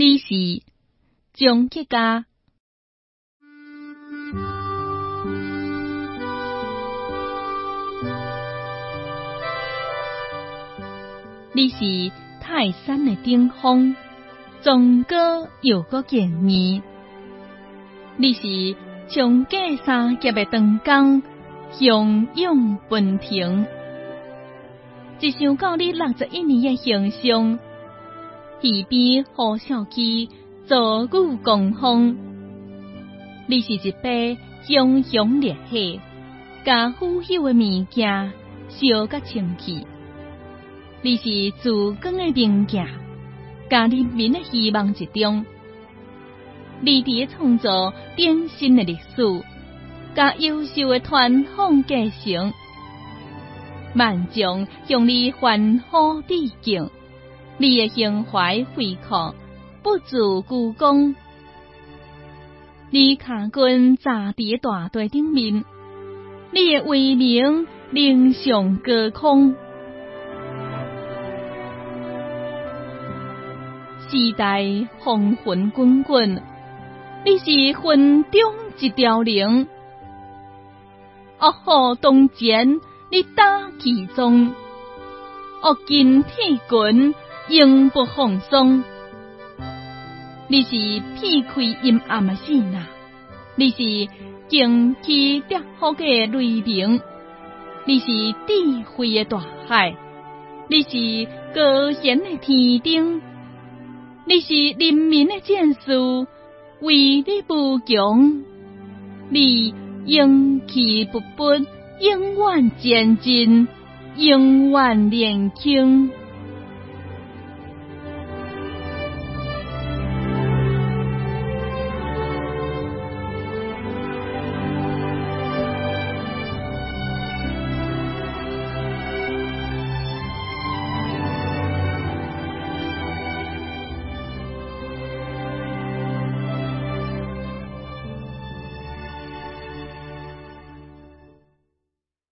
你是终结家，你是泰山的顶峰，壮歌又个见面。你是从过三劫的长江，汹涌奔腾。一想到你六十一年的形象，耳边呼啸起坐骨共风。你是一杯熊熊烈火，甲腐朽的物件烧甲清气。你是自光的明镜，甲人民的希望之中。你伫创造崭新的历史，甲优秀的传统继承。万众向你欢呼致敬，你的胸怀恢阔，不自孤功。你看军扎在大地顶面，你的威名凌上高空。时代风云滚滚，你是云中一条龙。恶虎当前。你打其中，恶金铁棍永不放松。你是劈开阴暗的线呐，你是惊起跌好的雷鸣，你是智慧的大海，你是高贤的天顶，你是人民的战士，为你不强，你勇气不拔。永远前进，永远年轻。